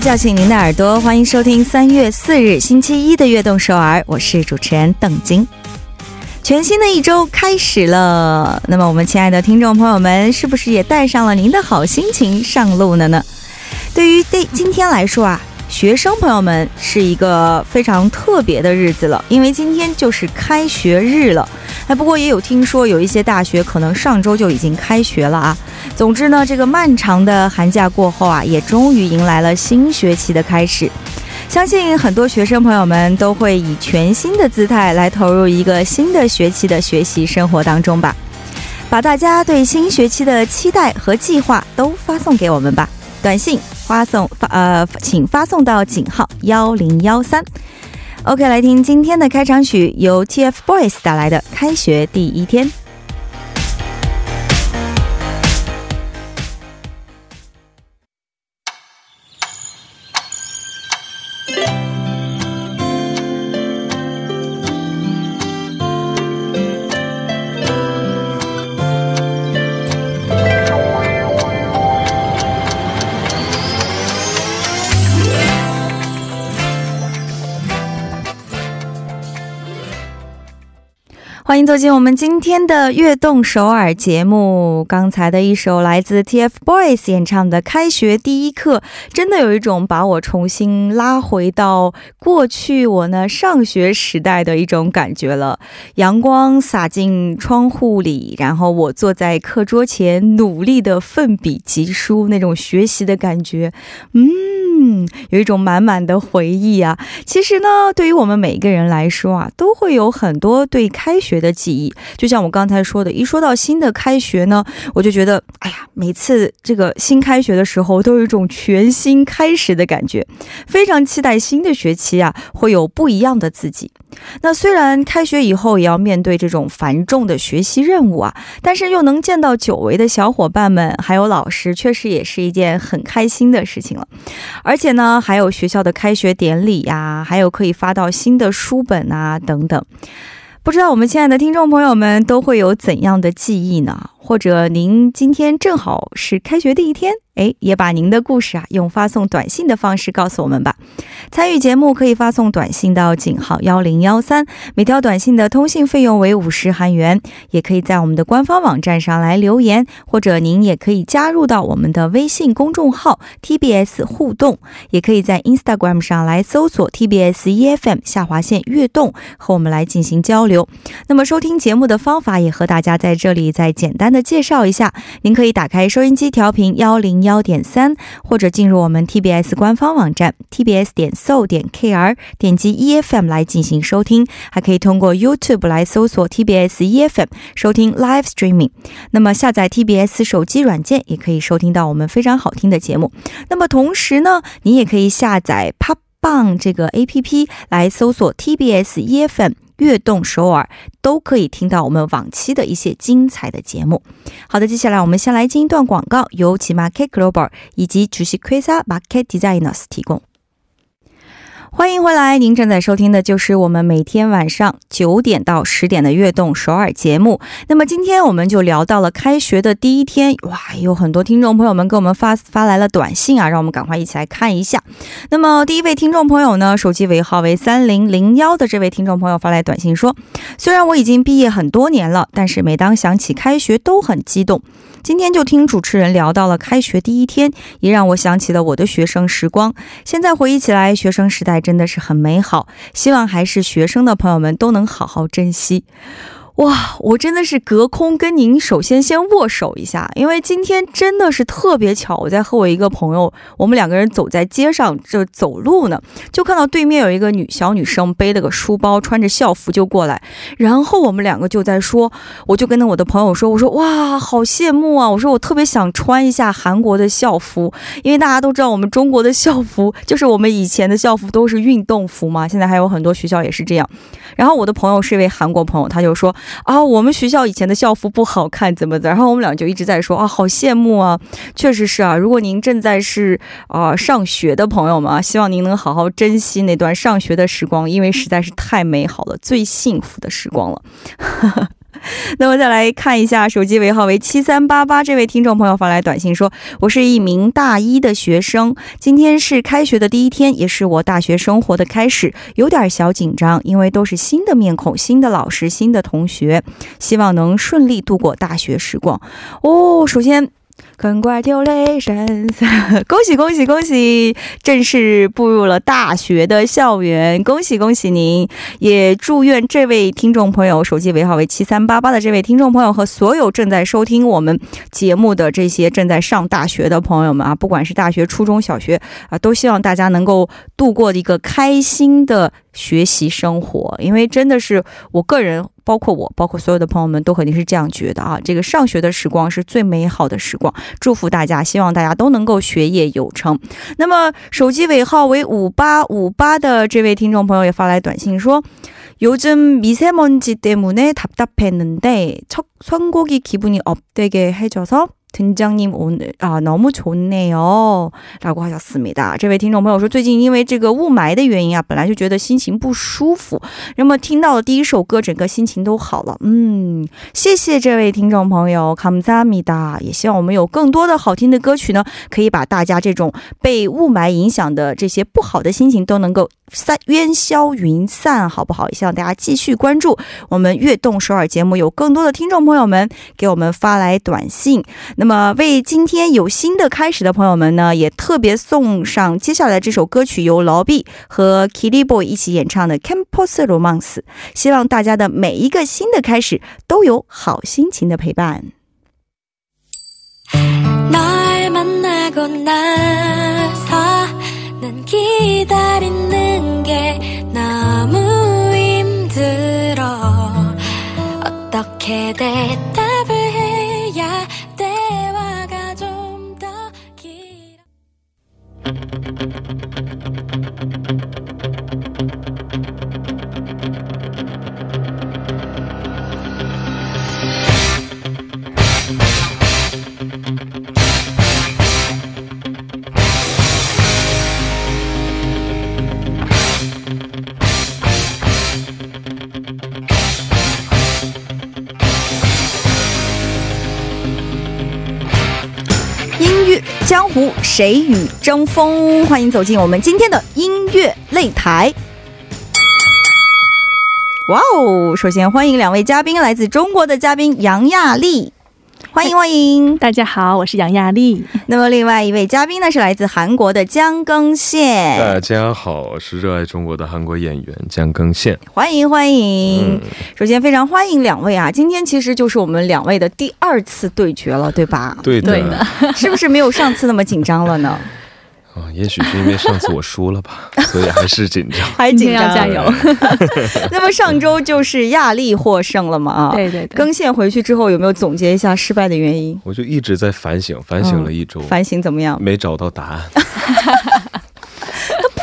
叫醒您的耳朵，欢迎收听三月四日星期一的《悦动首尔》，我是主持人邓晶。全新的一周开始了，那么我们亲爱的听众朋友们，是不是也带上了您的好心情上路了呢？对于对今天来说啊，学生朋友们是一个非常特别的日子了，因为今天就是开学日了。哎，不过也有听说有一些大学可能上周就已经开学了啊。总之呢，这个漫长的寒假过后啊，也终于迎来了新学期的开始。相信很多学生朋友们都会以全新的姿态来投入一个新的学期的学习生活当中吧。把大家对新学期的期待和计划都发送给我们吧，短信发送发呃，请发送到井号幺零幺三。OK，来听今天的开场曲，由 TFBOYS 带来的《开学第一天》。走进我们今天的《悦动首尔》节目。刚才的一首来自 TFBOYS 演唱的《开学第一课》，真的有一种把我重新拉回到过去我呢上学时代的一种感觉了。阳光洒进窗户里，然后我坐在课桌前，努力的奋笔疾书，那种学习的感觉，嗯，有一种满满的回忆啊。其实呢，对于我们每一个人来说啊，都会有很多对开。学的记忆，就像我刚才说的，一说到新的开学呢，我就觉得，哎呀，每次这个新开学的时候，都有一种全新开始的感觉，非常期待新的学期啊，会有不一样的自己。那虽然开学以后也要面对这种繁重的学习任务啊，但是又能见到久违的小伙伴们，还有老师，确实也是一件很开心的事情了。而且呢，还有学校的开学典礼呀，还有可以发到新的书本啊，等等。不知道我们亲爱的听众朋友们都会有怎样的记忆呢？或者您今天正好是开学第一天？哎，也把您的故事啊，用发送短信的方式告诉我们吧。参与节目可以发送短信到井号幺零幺三，每条短信的通信费用为五十韩元。也可以在我们的官方网站上来留言，或者您也可以加入到我们的微信公众号 TBS 互动，也可以在 Instagram 上来搜索 TBS EFM 下划线悦动，和我们来进行交流。那么收听节目的方法也和大家在这里再简单的介绍一下，您可以打开收音机调频幺零。幺点三，或者进入我们 TBS 官方网站 tbs 点 so 点 kr，点击 EFM 来进行收听，还可以通过 YouTube 来搜索 TBS EFM 收听 Live Streaming。那么下载 TBS 手机软件，也可以收听到我们非常好听的节目。那么同时呢，你也可以下载 Pop Bang 这个 APP 来搜索 TBS EFM。悦动首尔都可以听到我们往期的一些精彩的节目。好的，接下来我们先来进一段广告，由其 Market Global 以及主席 Quasar Market Designers 提供。欢迎回来，您正在收听的就是我们每天晚上九点到十点的《悦动首尔》节目。那么今天我们就聊到了开学的第一天，哇，有很多听众朋友们给我们发发来了短信啊，让我们赶快一起来看一下。那么第一位听众朋友呢，手机尾号为三零零幺的这位听众朋友发来短信说：“虽然我已经毕业很多年了，但是每当想起开学都很激动。”今天就听主持人聊到了开学第一天，也让我想起了我的学生时光。现在回忆起来，学生时代真的是很美好。希望还是学生的朋友们都能好好珍惜。哇，我真的是隔空跟您首先先握手一下，因为今天真的是特别巧，我在和我一个朋友，我们两个人走在街上就走路呢，就看到对面有一个女小女生背了个书包，穿着校服就过来，然后我们两个就在说，我就跟我的朋友说，我说哇，好羡慕啊，我说我特别想穿一下韩国的校服，因为大家都知道我们中国的校服就是我们以前的校服都是运动服嘛，现在还有很多学校也是这样。然后我的朋友是一位韩国朋友，他就说。啊，我们学校以前的校服不好看，怎么的？然后我们俩就一直在说啊，好羡慕啊！确实是啊，如果您正在是啊上学的朋友们，希望您能好好珍惜那段上学的时光，因为实在是太美好了，最幸福的时光了。那么再来看一下手机尾号为七三八八这位听众朋友发来短信说：“我是一名大一的学生，今天是开学的第一天，也是我大学生活的开始，有点小紧张，因为都是新的面孔、新的老师、新的同学，希望能顺利度过大学时光。”哦，首先。Congratulations！恭喜恭喜恭喜！正式步入了大学的校园，恭喜恭喜您！也祝愿这位听众朋友，手机尾号为七三八八的这位听众朋友和所有正在收听我们节目的这些正在上大学的朋友们啊，不管是大学、初中小学啊，都希望大家能够度过一个开心的学习生活，因为真的是我个人。包括我，包括所有的朋友们，都肯定是这样觉得啊！这个上学的时光是最美好的时光，祝福大家，希望大家都能够学业有成。那么，手机尾号为五八五八的这位听众朋友也发来短信说：“요즘미세먼지때문에답답했는데첫선곡이기분이업되게해줘서 팀장님 오늘 아 너무 좋네요，라고 하셨습니다。 这位听众朋友说，最近因为这个雾霾的原因啊，本来就觉得心情不舒服，那么听到了第一首歌，整个心情都好了。嗯，谢谢这位听众朋友，감사합니다也希望我们有更多的好听的歌曲呢，可以把大家这种被雾霾影响的这些不好的心情都能够散烟消云散，好不好？也希望大家继续关注我们悦动首尔节目，有更多的听众朋友们给我们发来短信。那 那么，为今天有新的开始的朋友们呢，也特别送上接下来这首歌曲，由劳碧和 Kitty Boy 一起演唱的《Campus Romance》。希望大家的每一个新的开始都有好心情的陪伴。谁与争锋？欢迎走进我们今天的音乐擂台。哇哦！首先欢迎两位嘉宾，来自中国的嘉宾杨亚丽。欢迎欢迎，大家好，我是杨亚丽。那么另外一位嘉宾呢是来自韩国的姜更宪。大家好，我是热爱中国的韩国演员姜更宪。欢迎欢迎，首先非常欢迎两位啊！今天其实就是我们两位的第二次对决了，对吧？对的，是不是没有上次那么紧张了呢？啊，也许是因为上次我输了吧，所以还是紧张，还紧张，加油。那么上周就是亚力获胜了嘛？啊，对对。更线回去之后有没有总结一下失败的原因？我就一直在反省，反省了一周，反省怎么样？没找到答案。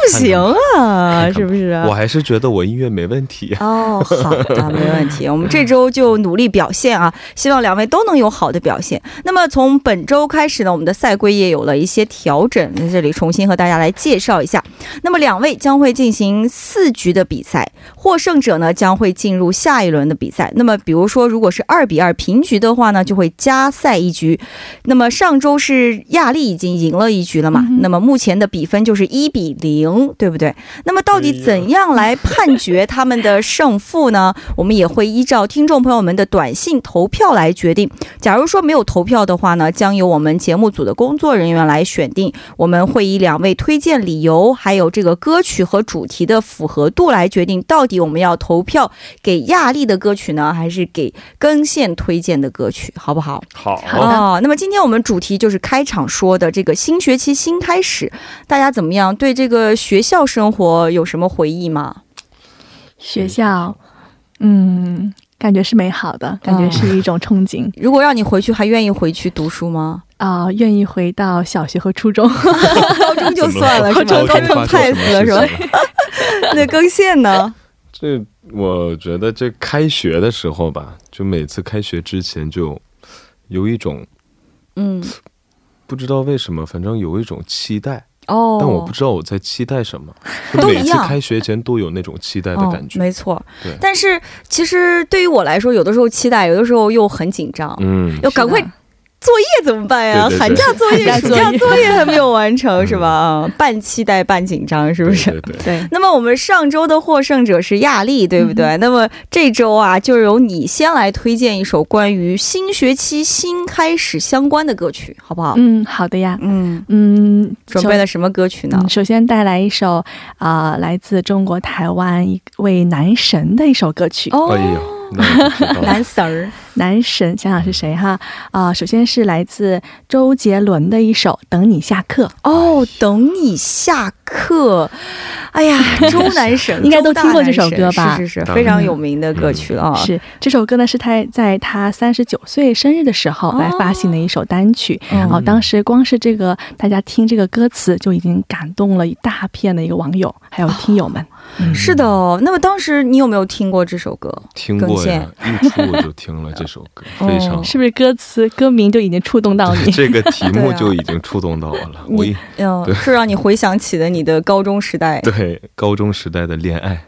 不行啊，是不是？我还是觉得我音乐没问题。哦，好的，没问题。我们这周就努力表现啊，希望两位都能有好的表现。那么从本周开始呢，我们的赛规也有了一些调整，在这里重新和大家来介绍一下。那么两位将会进行四局的比赛，获胜者呢将会进入下一轮的比赛。那么比如说，如果是二比二平局的话呢，就会加赛一局。那么上周是亚丽已经赢了一局了嘛？那么目前的比分就是一比零。对不对？那么到底怎样来判决他们的胜负呢？我们也会依照听众朋友们的短信投票来决定。假如说没有投票的话呢，将由我们节目组的工作人员来选定。我们会以两位推荐理由，还有这个歌曲和主题的符合度来决定，到底我们要投票给亚丽的歌曲呢，还是给根线推荐的歌曲，好不好？好。哦，那么今天我们主题就是开场说的这个新学期新开始，大家怎么样？对这个。学校生活有什么回忆吗？学校，嗯，感觉是美好的，感觉是一种憧憬。如果让你回去，还愿意回去读书吗？啊，愿意回到小学和初中，高中就算了，高中太太死了，是吧？那更线呢？这我觉得这开学的时候吧，就每次开学之前就有一种，嗯，不知道为什么，反正有一种期待。哦，但我不知道我在期待什么。都一样每次开学前都有那种期待的感觉。哦、没错。对但是其实对于我来说，有的时候期待，有的时候又很紧张，嗯，要赶快作业怎么办呀？对对对寒假作业、暑寒假作业作业还没有完成，是吧？啊半期待半紧张，是不是？对对对对，那么我们上周的获胜者是亚丽，对不对？嗯那么这周啊，就由你先来推荐一首关于新学期新开始相关的歌曲，好不好？嗯，好的呀，嗯，嗯，准备了什么歌曲呢？嗯，首先带来一首啊、来自中国台湾一位男神的一首歌曲。哦男神儿男神，想想是谁哈？啊、首先是来自周杰伦的一首《等你下课》。哦，等你下课。哎呀，周男神应该都听过这首歌吧是是是，非常有名的歌曲了啊。是这首歌呢，是他在他三十九岁生日的时候来发行的一首单曲。嗯哦，当时光是这个大家听这个歌词就已经感动了一大片的一个网友，还有听友们。嗯是的哦。那么当时你有没有听过这首歌？听过呀，一出我就听了这首歌，哦非常好。是不是歌词歌名就已经触动到你？这个题目就已经触动到我了。我一 嗯，是让你回想起了你的高中时代。对高中时代的恋爱，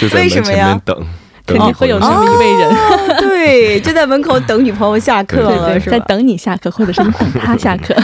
就在为门什么呀前面等，肯定会有等这么一位人，哦，对，就在门口等女朋友下课了，对，是吧？在等你下课，或者是你等他下课。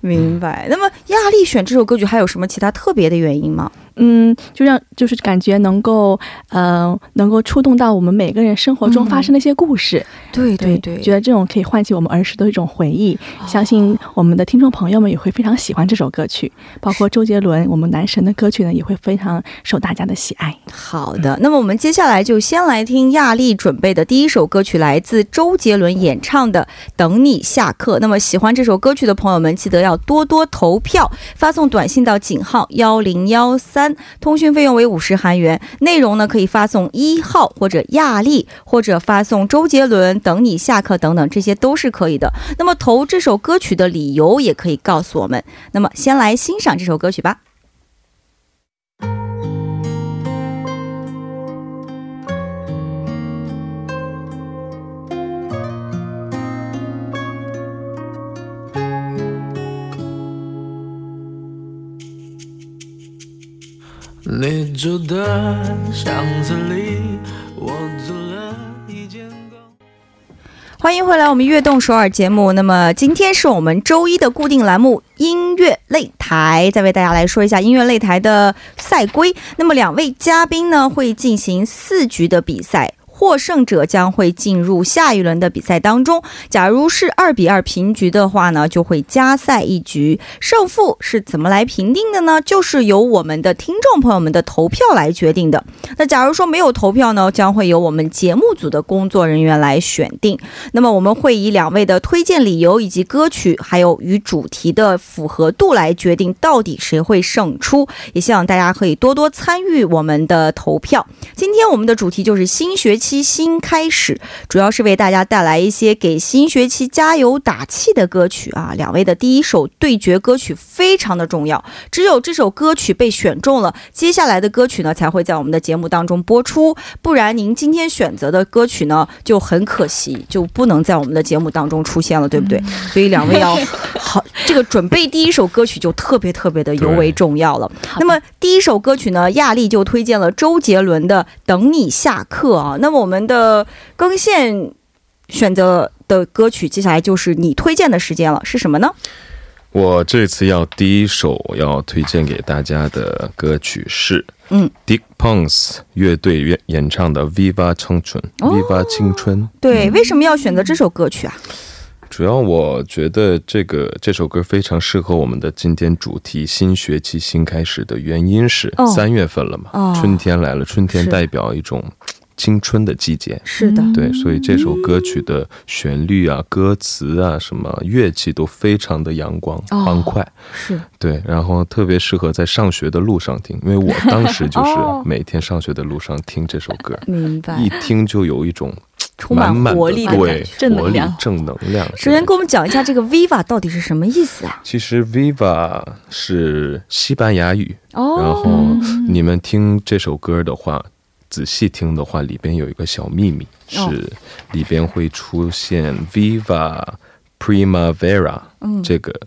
明白。那么亚丽选这首歌曲还有什么其他特别的原因吗？嗯，就让就是感觉能够呃能够触动到我们每个人生活中发生的一些故事。对对对觉得这种可以唤起我们儿时的一种回忆。相信我们的听众朋友们也会非常喜欢这首歌曲，包括周杰伦我们男神的歌曲呢，也会非常受大家的喜爱。好的，那么我们接下来就先来听亚丽准备的第一首歌曲，来自周杰伦演唱的《等你下课》。那么喜欢这首歌曲的朋友们，记得要多多投票，发送短信到井号幺零幺三，三通讯费用为五十韩元。内容呢可以发送一号或者亚丽，或者发送周杰伦《等你下课》等等，这些都是可以的。那么投这首歌曲的理由也可以告诉我们。那么先来欣赏这首歌曲吧。你住的巷子里，我租了一间公欢迎回来，我们悦动首尔节目。那么今天是我们周一的固定栏目音乐擂台，再为大家来说一下音乐擂台的赛规。那么两位嘉宾呢会进行四局的比赛。获胜者将会进入下一轮的比赛当中。假如是二比二平局的话呢，就会加赛一局。胜负是怎么来评定的呢？就是由我们的听众朋友们的投票来决定的。那假如说没有投票呢，将会由我们节目组的工作人员来选定。那么我们会以两位的推荐理由以及歌曲，还有与主题的符合度来决定到底谁会胜出。也希望大家可以多多参与我们的投票。今天我们的主题就是新学期新开始，主要是为大家带来一些给新学期加油打气的歌曲啊。两位的第一首对决歌曲非常的重要，只有这首歌曲被选中了，接下来的歌曲呢才会在我们的节目当中播出，不然您今天选择的歌曲呢就很可惜，就不能在我们的节目当中出现了，对不对？所以两位要好，这个准备第一首歌曲就特别特别的尤为重要了。那么第一首歌曲呢，亚丽就推荐了周杰伦的《等你下课》啊。那么我们的更线选择的歌曲，接下来就是你推荐的时间了，是什么呢？我这次要第一首要推荐给大家的歌曲是，嗯，Dick Pons 乐队演演唱的《Viva 青春》哦，Viva 青春。对，为什么要选择这首歌曲啊？主要我觉得这个这首歌非常适合我们的今天主题“新学期新开始”的原因是哦三月份了嘛，哦春天来了，春天代表一种青春的季节。是的，对，所以这首歌曲的旋律啊、歌词啊、什么乐器都非常的阳光、哦欢快。是对，然后特别适合在上学的路上听，因为我当时就是哦每天上学的路上听这首歌，明白一。听就有一种充满满活力的对感觉正能活力量正能量。首先给我们讲一下这个 Viva 到底是什么意思啊？其实 Viva 是西班牙语，然哦，后你们听这首歌的话，仔细听的话，里边有一个小秘密，哦。是里边会出现 Viva Primavera 嗯。这个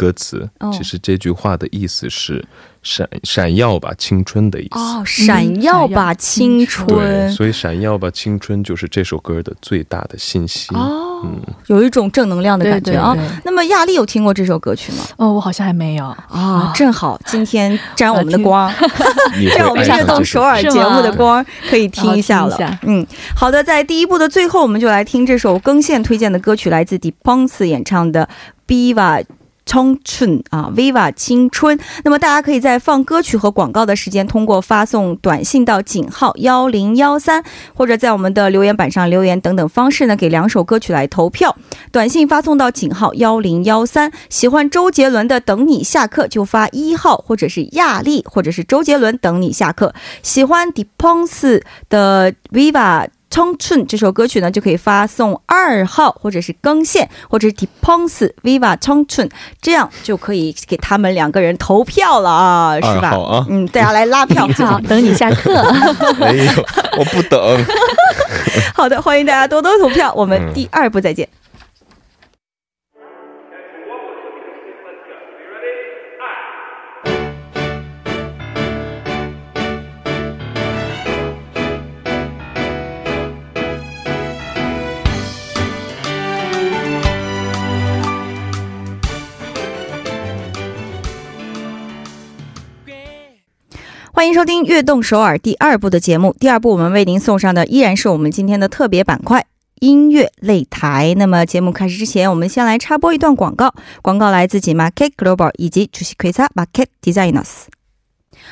歌词，哦其实这句话的意思是闪闪耀吧青春的意思。哦，闪耀吧青对，春。所以闪耀吧青春就是这首歌的最大的信息。哦，嗯，有一种正能量的感觉啊。对对对那么亚丽有听过这首歌曲吗？哦，我好像还没有。啊，正好今天沾我们的光，沾我们爱上这首悦动首尔节目的光，可以听一下了好听一下。嗯，好的，在第一部的最后，我们就来听这首更线推荐的歌曲，来自 d e p o n s 演唱的《Viva》。青春啊，Viva 青春。那么大家可以在放歌曲和广告的时间，通过发送短信到井号幺零幺三，或者在我们的留言板上留言等等方式呢，给两首歌曲来投票。短信发送到井号幺零幺三，喜欢周杰伦的《等你下课》就发一号，或者是亚丽，或者是周杰伦《等你下课》。喜欢 d e p o n s 的 Viva。청춘这首歌曲呢，就可以发送二号，或者是更线，或者是 d e p o n s Viva 청춘，这样就可以给他们两个人投票了啊，是吧二号？啊嗯，大家来拉票。好，等你下课。没有，我不等。好的，欢迎大家多多投票，我们第二部再见。欢 欢迎收听《悦动首尔》第二部的节目。第二部我们为您送上的依然是我们今天的特别板块——音乐擂台。那么节目开始之前，我们先来插播一段广告。广告来自 Market Global 以及主席奎萨 Market Designers。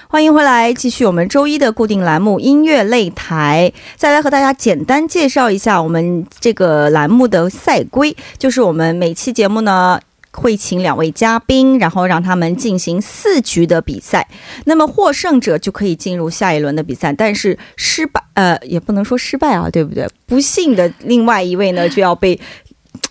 欢迎回来，继续我们周一的固定栏目音乐擂台。再来和大家简单介绍一下我们这个栏目的赛规，就是我们每期节目呢。会请两位嘉宾，然后让他们进行四局的比赛。那么获胜者就可以进入下一轮的比赛，但是失败，呃，也不能说失败啊，对不对？不幸的另外一位呢，就要被。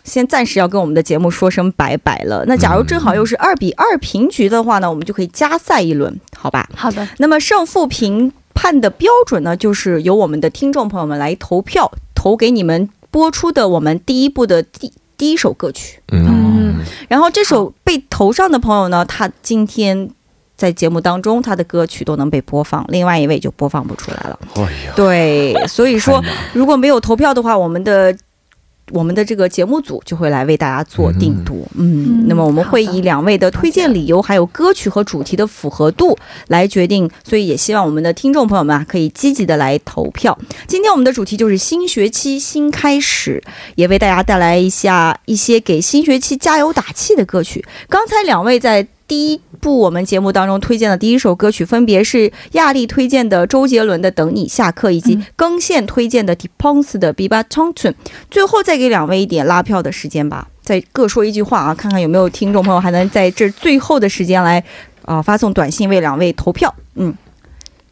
先暂时要跟我们的节目说声拜拜了。那假如正好又是二比二平局的话呢，我们就可以加赛一轮，好吧？好的，那么胜负评判的标准呢，就是由我们的听众朋友们来投票，投给你们播出的我们第一部的第第一首歌曲。嗯，然后这首被投上的朋友呢，他今天在节目当中他的歌曲都能被播放，另外一位就播放不出来了。哎，对，所以说如果没有投票的话，我们的。我们的这个节目组就会来为大家做定夺，嗯，嗯那么我们会以两位的推荐理由，还有歌曲和主题的符合度来决定，所以也希望我们的听众朋友们啊，可以积极的来投票。今天我们的主题就是新学期新开始，也为大家带来一下一些给新学期加油打气的歌曲。刚才两位在第一部我们节目当中推荐的第一首歌曲，分别是亚丽推荐的周杰伦的《等你下课》，以及嗯。更线推荐的 d e p o n s 的《Biba o n u n 最后再给两位一点拉票的时间吧，再各说一句话啊，看看有没有听众朋友还能在这最后的时间来啊、发送短信为两位投票。嗯，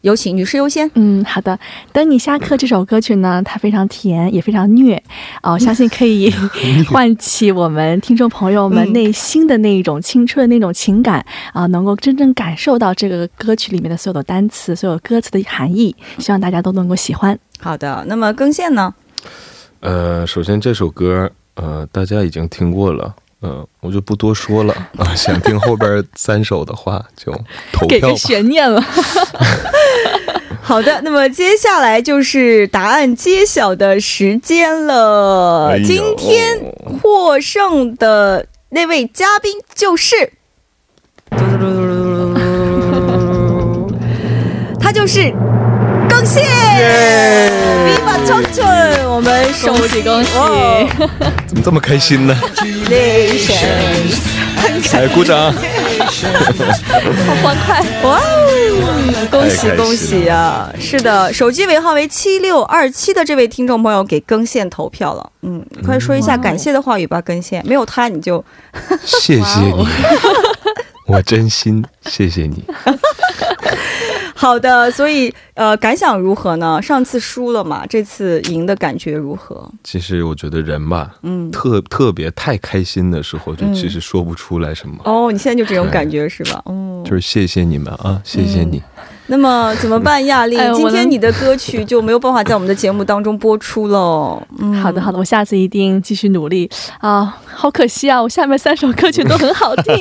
有请女士优先。嗯，好的。等你下课这首歌曲呢，它非常甜，也非常虐啊、我 相信可以 唤起我们听众朋友们嗯内心的那一种青春的那种情感啊、能够真正感受到这个歌曲里面的所有的单词、所有歌词的含义。希望大家都能够喜欢。好的，那么更线呢？呃，首先这首歌，呃，大家已经听过了。呃，我就不多说了 啊、想听后边三首的话就投给个票。悬念了。好的，那么接下来就是答案揭晓的时间了。哎今天获胜的那位嘉宾就是，他就是更线 Viva 我们首恭喜恭喜哇怎么这么开心呢来鼓掌！好欢快！哇哦！恭喜恭喜啊！是的，手机尾号为七六二七的这位听众朋友给更线投票了。嗯，快说一下感谢的话语吧，更线。没有他你就谢谢你，我真心谢谢你。好的。所以呃，感想如何呢？上次输了嘛，这次赢的感觉如何？其实我觉得人吧，嗯，特特别太开心的时候，就嗯其实说不出来什么。哦，你现在就这种感觉是吧？嗯，就是谢谢你们啊，谢谢你。那么怎么办，亚丽？哎今天你的歌曲就没有办法在我们的节目当中播出了。嗯，好的，好的，我下次一定继续努力啊、好可惜啊，我下面三首歌曲都很好听。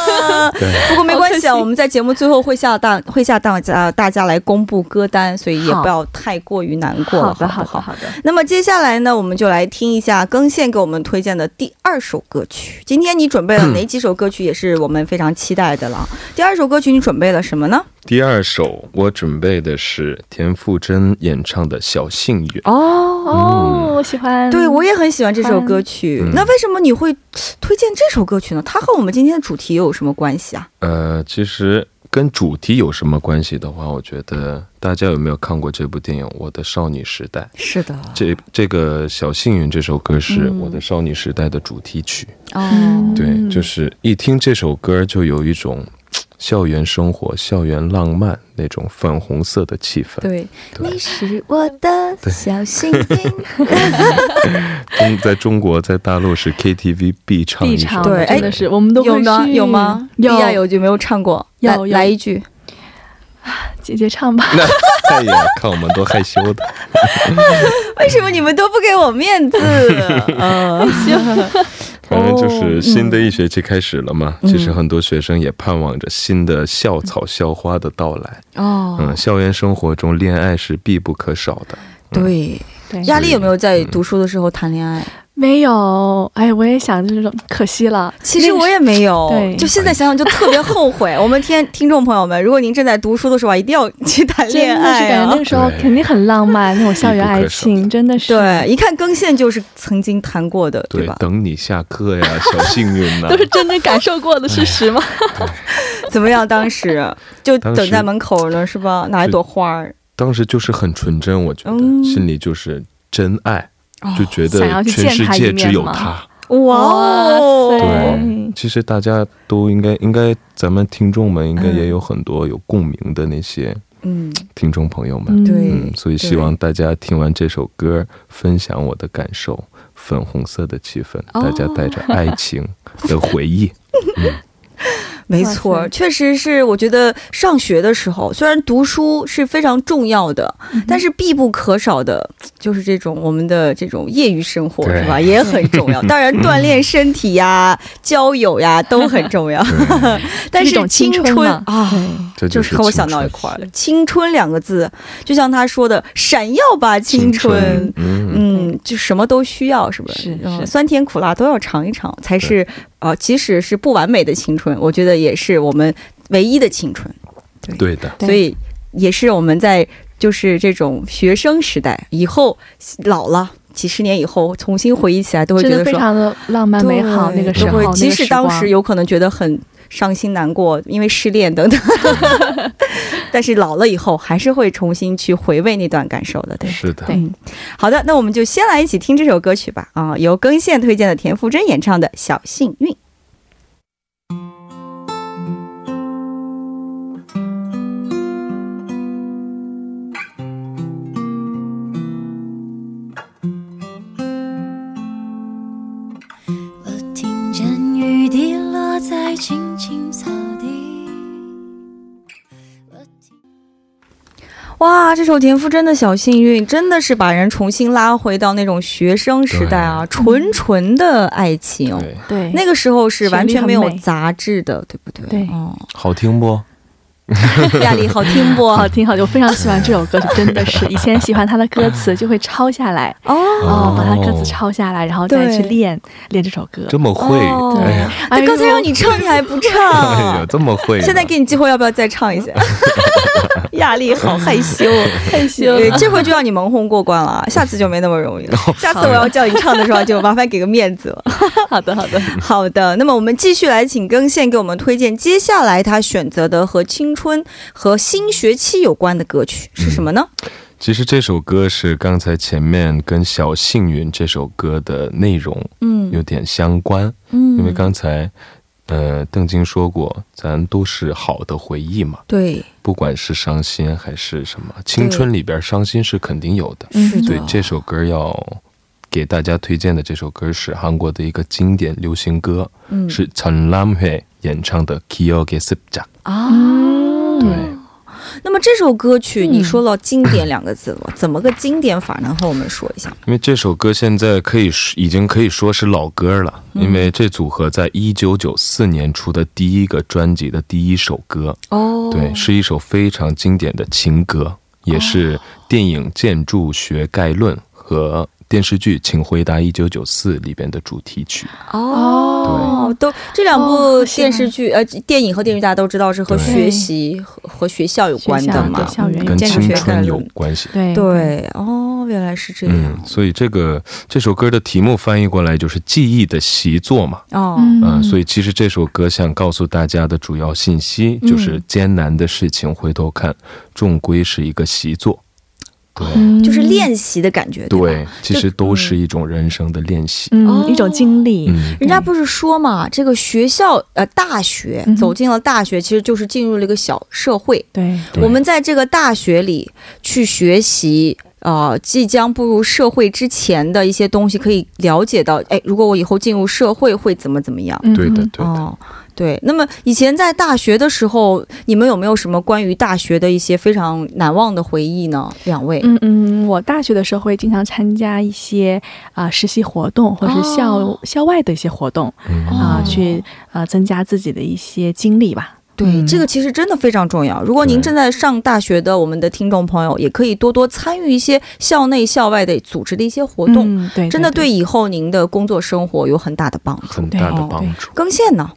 对，不过没关系啊，我们在节目最后会下大会下大家大家来公布歌单，所以也不要太过于难过了，好的，好的，好不好？好的。那么接下来呢，我们就来听一下更线给我们推荐的第二首歌曲。今天你准备了 哪几首歌曲，也是我们非常期待的了。第二首歌曲你准备了什么呢？第二首我准备的是田馥甄演唱的《小幸运》。哦，哦，我喜欢。对我也很喜欢这首歌曲。嗯那为什么你会推荐这首歌曲呢？它和我们今天的主题有什么关系啊？呃，其实跟主题有什么关系的话，我觉得大家有没有看过这部电影《我的少女时代》？是的，这这个《小幸运》这首歌是嗯我的少女时代的主题曲。哦，对，就是一听这首歌就有一种嘖校园生活、校园浪漫那种粉红色的气氛。对，对你是我的小幸运。中在中国，在大陆是 KTV 必唱一首必唱，对真的是我们都会有吗？去有吗？有莉亚有句没有唱过，来有有来一句。姐姐唱吧。那 哎呀，看我们多害羞的。为什么你们都不给我面子？嗯，反正就是新的一学期开始了嘛，嗯其实很多学生也盼望着新的校草校花的到来。哦，嗯，校园生活中恋爱是必不可少的。对，对，压力有没有在读书的时候谈恋爱？没有。哎，我也想这种，可惜了。其实我也没有，对就现在想想就特别后悔。我们听听众朋友们，如果您正在读书的时候啊，一定要去谈真恋的是爱啊感觉那！个时候肯定很浪漫，那种校园爱情，真的是。对，一看更线就是曾经谈过的，对对吧，？等你下课呀，小幸运呐、都是真的感受过的事实吗？怎么样？当时就等在门口呢，是吧？拿一朵花儿，当时就是很纯真，我觉得、嗯心里就是真爱，哦就觉得全世界只有他。哇哦！对，其实大家都应该，应该咱们听众们应该嗯也有很多有共鸣的那些嗯，听众朋友们。嗯对嗯，所以希望大家听完这首歌，分享我的感受，粉红色的气氛，哦大家带着爱情的回忆。没 哇塞，错确实是。我觉得上学的时候，虽然读书是非常重要的，但是必不可少的 就是这种我们的这种业余生活，是吧？也很重要。当然，锻炼身体呀、交友呀 都很重要。对。但是青青春啊。这就是是和我想到一块儿了，青春。两个字，就像他说的“闪耀吧青春”，嗯，嗯，就什么都需要，是不是？是嗯是酸甜苦辣都要尝一尝，才是呃，即使是不完美的青春，我觉得也是我们唯一的青春。对的，所以也是我们在就是这种学生时代以后老了几十年以后重新回忆起来，都会觉真的非常的浪漫美好。那个时候，即使当时有可能觉得很伤心难过，因为失恋等等，但是老了以后还是会重新去回味那段感受的，对。是的。对嗯，好的，那我们就先来一起听这首歌曲吧。啊，由更线推荐的田馥甄演唱的《小幸运》。在青青草地。哇，这首田馥甄的《小幸运》真的是把人重新拉回到那种学生时代啊，纯纯的爱情。对，对那个时候是完全没有杂质的，对不对？对哦，好听不？亚丽好听不？好听好听，我非常喜欢这首歌曲，真的是 以前喜欢他的歌词就会抄下来，哦，哦，把他歌词抄下来，然后再去练练这首歌。这么会？哦哎呀，哎刚才让你唱，你还不哎呀唱，。这么会？现在给你机会，要不要再唱一下？亚丽好害羞，害羞对这回就让你蒙混过关了，下次就没那么容易了。下次我要叫你唱的时候，就麻烦给个面子了。好的好的，好的，那么我们继续来请更线给我们推荐接下来他选择的和青春和新学期有关的歌曲是什么呢？其实这首歌是刚才前面跟《小幸运》这首歌的内容嗯有点相关，嗯因为刚才呃邓晶说过，咱都是好的回忆嘛，对，不管是伤心还是什么，青春里边伤心是肯定有的。是的所以这首歌要给大家推荐的这首歌是韩国的一个经典流行歌，嗯是陈람회 演唱的《Kyo Gesipja》啊，对。那么这首歌曲，你说到“经典”两个字了，怎么个经典法呢？和我们说一下。因为这首歌现在可以已经可以说是老歌了，因为这组合在一九九四年出的第一个专辑的第一首歌哦，对，是一首非常经典的情歌，也是电影《建筑学概论》和。电视剧《请回答一九九四》里边的主题曲。哦，都这两部电视剧、呃电影和电视剧大家都知道是和学习和和学校有关的嘛跟青春有。关系。对对，哦，原来是这样。嗯，所以这个这首歌的题目翻译过来就是记忆的习作嘛。哦，嗯、所以其实这首歌想告诉大家的主要信息就是艰难的事情回头看，终归是一个习作。对、嗯就是练习的感觉，对其实都是一种人生的练习。嗯、哦一种经历。嗯，人家不是说嘛，这个学校呃大学嗯走进了大学，其实就是进入了一个小社会。对，我们在这个大学里去学习。呃，即将步入社会之前的一些东西，可以了解到，哎，如果我以后进入社会会怎么怎么样？嗯对的，对的。哦，对。那么以前在大学的时候，你们有没有什么关于大学的一些非常难忘的回忆呢？两位？嗯嗯，我大学的时候会经常参加一些啊、实习活动，或者是校、哦校外的一些活动嗯啊、哦去呃增加自己的一些经历吧。对，嗯这个其实真的非常重要。如果您正在上大学的我们的听众朋友，也可以多多参与一些校内校外的组织的一些活动，嗯、对，真的对对以后您的工作生活有很大的帮助。很大的对帮助。更线呢？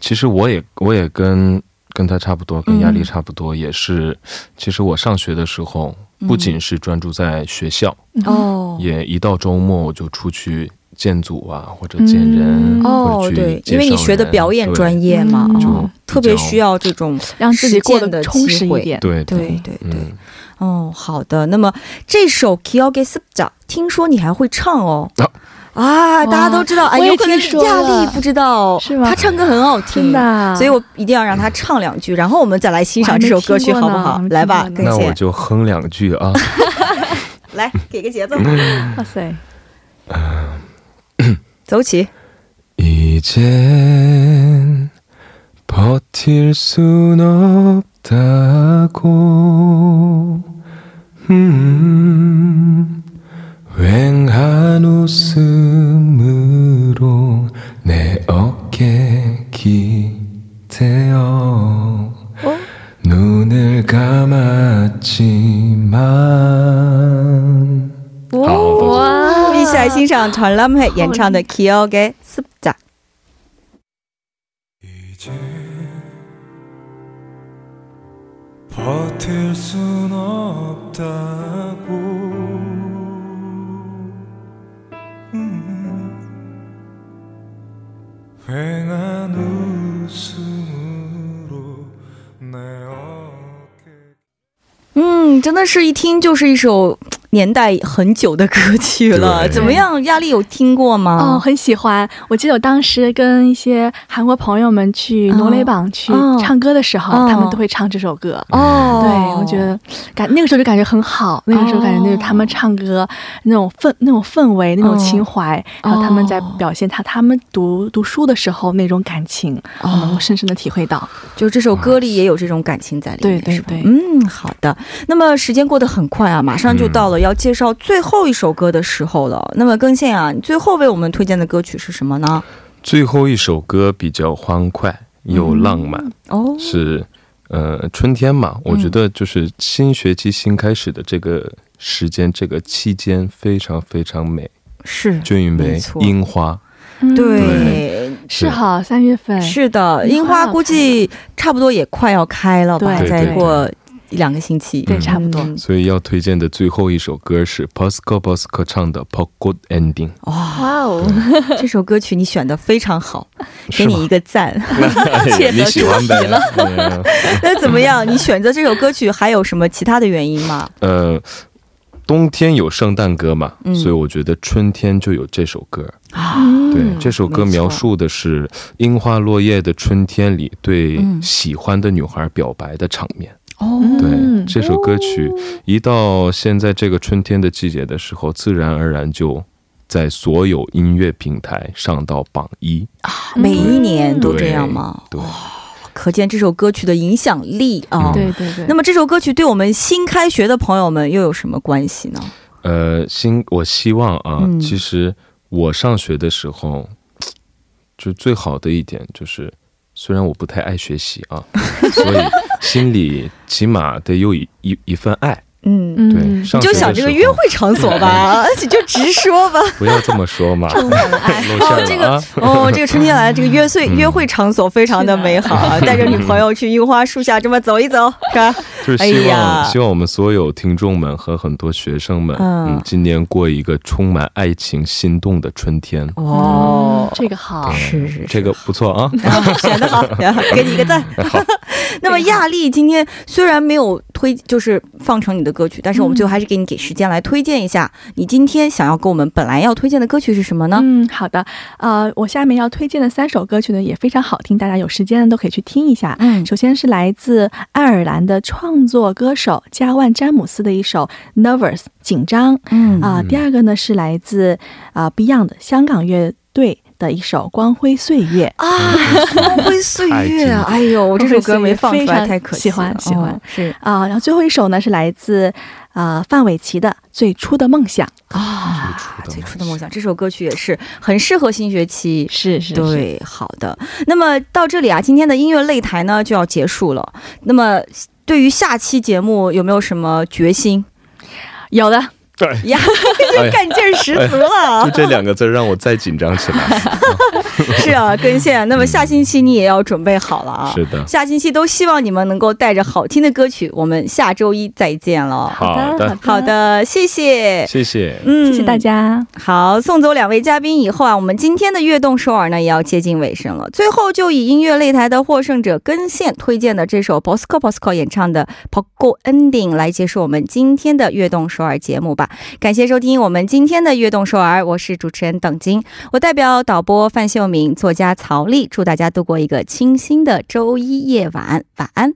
其实我也我也跟跟他差不多，跟压力嗯差不多，也是。其实我上学的时候，不仅是专注在学校，嗯哦也一到周末我就出去见组啊，或者见人，嗯哦对，因为你学的表演专业嘛，嗯就哦，特别需要这种让自己过实践的得充实一点。对对对对。嗯，哦，好的。那么这首《Kyoge s u p j a 听说你还会唱哦。啊啊，大家都知道，哎，我也有可能听说亚了丽不知道，是吗他唱歌很好听，真的啊，所以我一定要让他唱两句，然后我们再来欣赏这首歌曲，好不好我还没听过呢还？没听来吧，过呢更先那我就哼两句啊。来给个节奏，哇塞，走起。 이젠 버틸 순 없다고 음, 欣赏传拉妹演唱的《Kyoge s u p j a 이제 버틸 순 없다고 음, 휑한 웃음으로 내 어깨 嗯，真的是一听就是一首 年代很久的歌曲了。怎么样？压力有听过吗哦，吗？很喜欢。我记得我当时跟一些韩国朋友们去哦挪雷榜去哦唱歌的时候，哦他们都会唱这首歌。哦，对，我觉得感那个时候就感觉很好，那个时候感觉就是他们唱歌那种氛那种氛围那种情怀，然后他们在表现他他们读读书的时候那种感情，我能够深深的体会到。就这首歌里也有这种感情在里面，对对对嗯，好的。那么时间过得很快啊，马上就到了要介绍最后一首歌的时候了。那么更新啊，你最后为我们推荐的歌曲是什么呢？最后一首歌比较欢快又浪漫，哦，是呃春天嘛，我觉得就是新学期新开始的这个时间，这个期间非常非常美，是，就因为樱花。嗯。对，是哈，三月份。是的，樱花估计差不多也快要开了吧，再过一两个星期，对差不多。嗯所以要推荐的最后一首歌是 Posco Posco 唱的《p o Good Ending》，哇，哦，这首歌曲你选的非常好，给你一个赞。切 你合喜欢呗。主题了？嗯那怎么样？你选择这首歌曲还有什么其他的原因吗？呃，冬天有圣诞歌嘛，嗯。所以我觉得春天就有这首歌。嗯对，这首歌描述的是樱花落叶的春天里对嗯。喜欢的女孩表白的场面。哦对，嗯这首歌曲一到现在这个春天的季节的时候，自然而然就在所有音乐平台上到榜一啊。每一年都这样吗？对，可见这首歌曲的影响力啊。嗯对对对。那么这首歌曲对我们新开学的朋友们又有什么关系呢？呃，新我希望啊，嗯其实我上学的时候，就最好的一点就是，虽然我不太爱学习啊，所以心里起码得有一一一份爱。嗯，嗯。对，你就想这个约会场所吧，你就直说吧。不要这么说嘛，露哦，这个！哦，这个春天来了，这个约会嗯。约会场所非常的美好啊，带着女朋友去樱花树下这么走一走，是吧？就是希望、哎呀。希望我们所有听众们和很多学生们，嗯。嗯今年过一个充满爱情心动的春天。哦。嗯，这个好，是是是，这个不错啊，啊选的好，给你一个赞。那么亚丽今天虽然没有推，就是放成你的歌曲，但是我们最后还是给你给时间来推荐一下，你今天想要给我们本来要推荐的歌曲是什么呢？嗯，好的。呃，我下面要推荐的三首歌曲呢也非常好听，大家有时间呢都可以去听一下。嗯首先是来自爱尔兰的创作歌手加万詹姆斯的一首《Nervous》紧张嗯啊、第二个呢是来自啊、Beyond 香港乐队的一首《光辉岁月》。啊，光辉岁月啊！哎呦，这首歌没放出来，太可惜了。喜欢喜欢哦是啊、然后最后一首呢是来自啊、范玮琪的《最初的梦想》。啊，最最初的梦想这首歌曲也是很适合新学期。是是，对，好的。那么到这里啊，今天的音乐擂台呢就要结束了。那么对于下期节目有没有什么决心有的。对，呀？就干劲儿十足了 就。这两个字让我再紧张起来。是啊，跟线。那么下星期你也要准备好了啊。是的，下星期都希望你们能够带着好听的歌曲，我们下周一再见了。好的的，好的，谢谢。谢谢。嗯谢谢大。家。好，送走两位嘉宾以后啊，我们今天的悦动首尔呢也要接近尾声了。最后就以音乐擂台的获胜者根线推荐的这首 Bosco Bosco 演唱的《Pogo Ending》来结束我们今天的悦动首尔节目吧。感谢收听我们今天的悦动首尔，我是主持人等金，我代表导播范秀敏、作家曹丽，祝大家度过一个清新的周一夜晚，晚安。